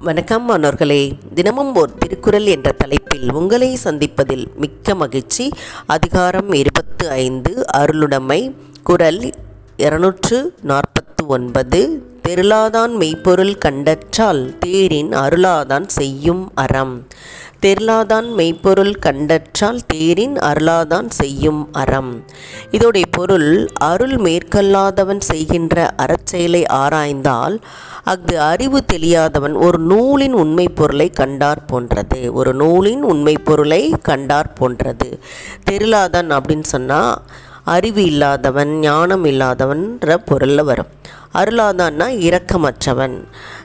வணக்கம் மாணவர்களே. தினமும் ஓர் திருக்குறள் என்ற தலைப்பில் உங்களை சந்திப்பதில் மிக்க மகிழ்ச்சி. அதிகாரம் இருபத்து ஐந்து அருளுடைமை. குரல் இருநூற்று நாற்பத்து ஒன்பது தெருளாதான் மெய்ப்பொருள் கண்டற்றால் தேரின் அருளாதான் செய்யும் அறம். தெருளாதான் மெய்ப்பொருள் கண்டற்றால் தேரின் அருளாதான் செய்யும் அறம். இதோடைய பொருள் அருள் மேற்கொள்ளாதவன் செய்கின்ற அறச்செயலை ஆராய்ந்தால் அஃது அறிவு தெரியாதவன் ஒரு நூலின் உண்மை பொருளை கண்டார் போன்றது. ஒரு நூலின் உண்மை பொருளை கண்டார் போன்றது. தெருளாதான் அப்படின்னு சொன்னால் அறிவு இல்லாதவன் ஞானம் இல்லாதவன்ற பொருளில் வரும். அருளாதான்னா இரக்கமற்றவன்.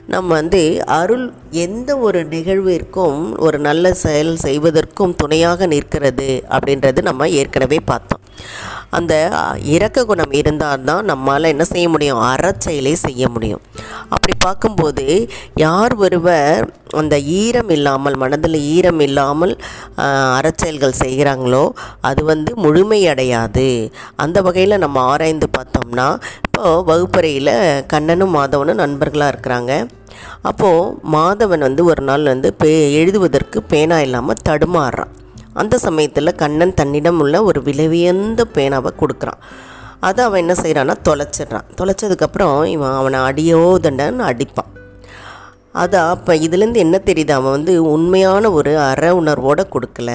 நம்ம வந்து அருள் எந்த ஒரு நிகழ்விற்கும் ஒரு நல்ல செயல் செய்வதற்கும் துணையாக நிற்கிறது அப்படின்றது நம்ம ஏற்கனவே பார்த்தோம். அந்த இரக்க குணம் இருந்தால் தான் நம்மளால் என்ன செய்ய முடியும்? அறச்செயலை செய்ய முடியும். அப்படி பார்க்கும்போது யார் ஒருவர் அந்த ஈரம் இல்லாமல் மனதில் ஈரம் இல்லாமல் அறச்செயல்கள் செய்கிறாங்களோ அது வந்து முழுமையடையாது. அந்த வகையில் நம்ம ஆராய்ந்து பார்த்தோம்னா இப்போது வகுப்பறையில் கண்ணனும் மாதவனும் நண்பர்களாக இருக்கிறாங்க. அப்போது மாதவன் வந்து ஒரு நாள் வந்து பே எழுதுவதற்கு பேனா இல்லாமல் தடுமாறுறான். அந்த சமயத்தில் கண்ணன் தன்னிடம் உள்ள ஒரு விலையுயர்ந்த பேனாவை கொடுக்குறான். அதை அவன் என்ன செய்கிறான்னா தொலைச்சிட்றான். தொலைச்சதுக்கப்புறம் இவன் அவனை அடியோ தண்டன்னு அடிப்பான். அது அப்போ இதுலேருந்து என்ன தெரியுது? அவன் வந்து உண்மையான ஒரு அற உணர்வோடு கொடுக்கல.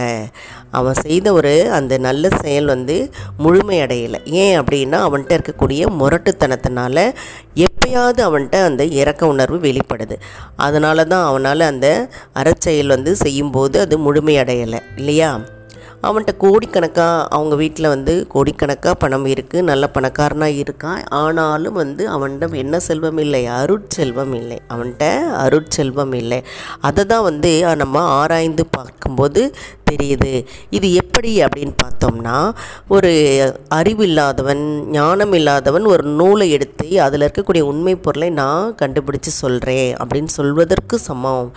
அவன் செய்த ஒரு அந்த நல்ல செயல் வந்து முழுமையடையலை ஏன் அப்படின்னா அவன்கிட்ட இருக்கக்கூடிய முரட்டுத்தனத்தினால எப்பயாவது அவன்கிட்ட அந்த இறக்க உணர்வு வெளிப்படுது. அதனால தான் அவனால் அந்த அறச்செயல் வந்து செய்யும்போது அது முழுமையடையலை இல்லையா? அவன்கிட்ட கோடிக்கணக்காக அவங்க வீட்டில் வந்து கோடிக்கணக்காக பணம் இருக்குது நல்ல பணக்காரனாக இருக்கான். ஆனாலும் வந்து அவன்கிட்ட என்ன செல்வம் இல்லை? அருட்செல்வம் இல்லை. அவன்கிட்ட அருட்செல்வம் இல்லை. அதை தான் வந்து நம்ம ஆராய்ந்து பார்க்கும்போது தெரியுது. இது எப்படி அப்படின்னு பார்த்தோம்னா ஒரு அறிவில்லாதவன் ஞானம் இல்லாதவன் ஒரு நூலை எடுத்து அதில் இருக்கக்கூடிய உண்மை பொருளை நான் கண்டுபிடிச்சு சொல்கிறேன் அப்படின்னு சொல்வதற்கு சமம்.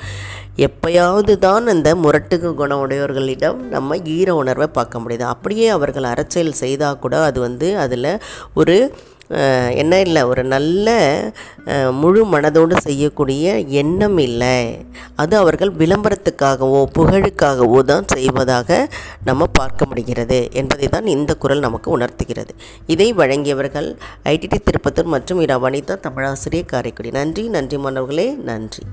எப்பயாவது தான் அந்த முரட்டுக்கு குணம் உடையவர்களிடம் நம்ம ஈர உணர்வை பார்க்க முடியுது. அப்படியே அவர்கள் அறச்செயல் செய்தால் கூட அது வந்து அதில் ஒரு என்ன இல்லை ஒரு நல்ல முழு மனதோடு செய்யக்கூடிய எண்ணம் இல்லை. அது அவர்கள் விளம்பரத்துக்காகவோ புகழுக்காகவோ தான் செய்வதாக நம்ம பார்க்க முடிகிறது என்பதை தான் இந்த குரல் நமக்கு உணர்த்துகிறது. இதை வழங்கியவர்கள் ஐடிடி திருப்பத்தூர் மற்றும் இரா வனிதா தமிழாசிரியர் காரைக்குடி. நன்றி நன்றி மாணவர்களே நன்றி.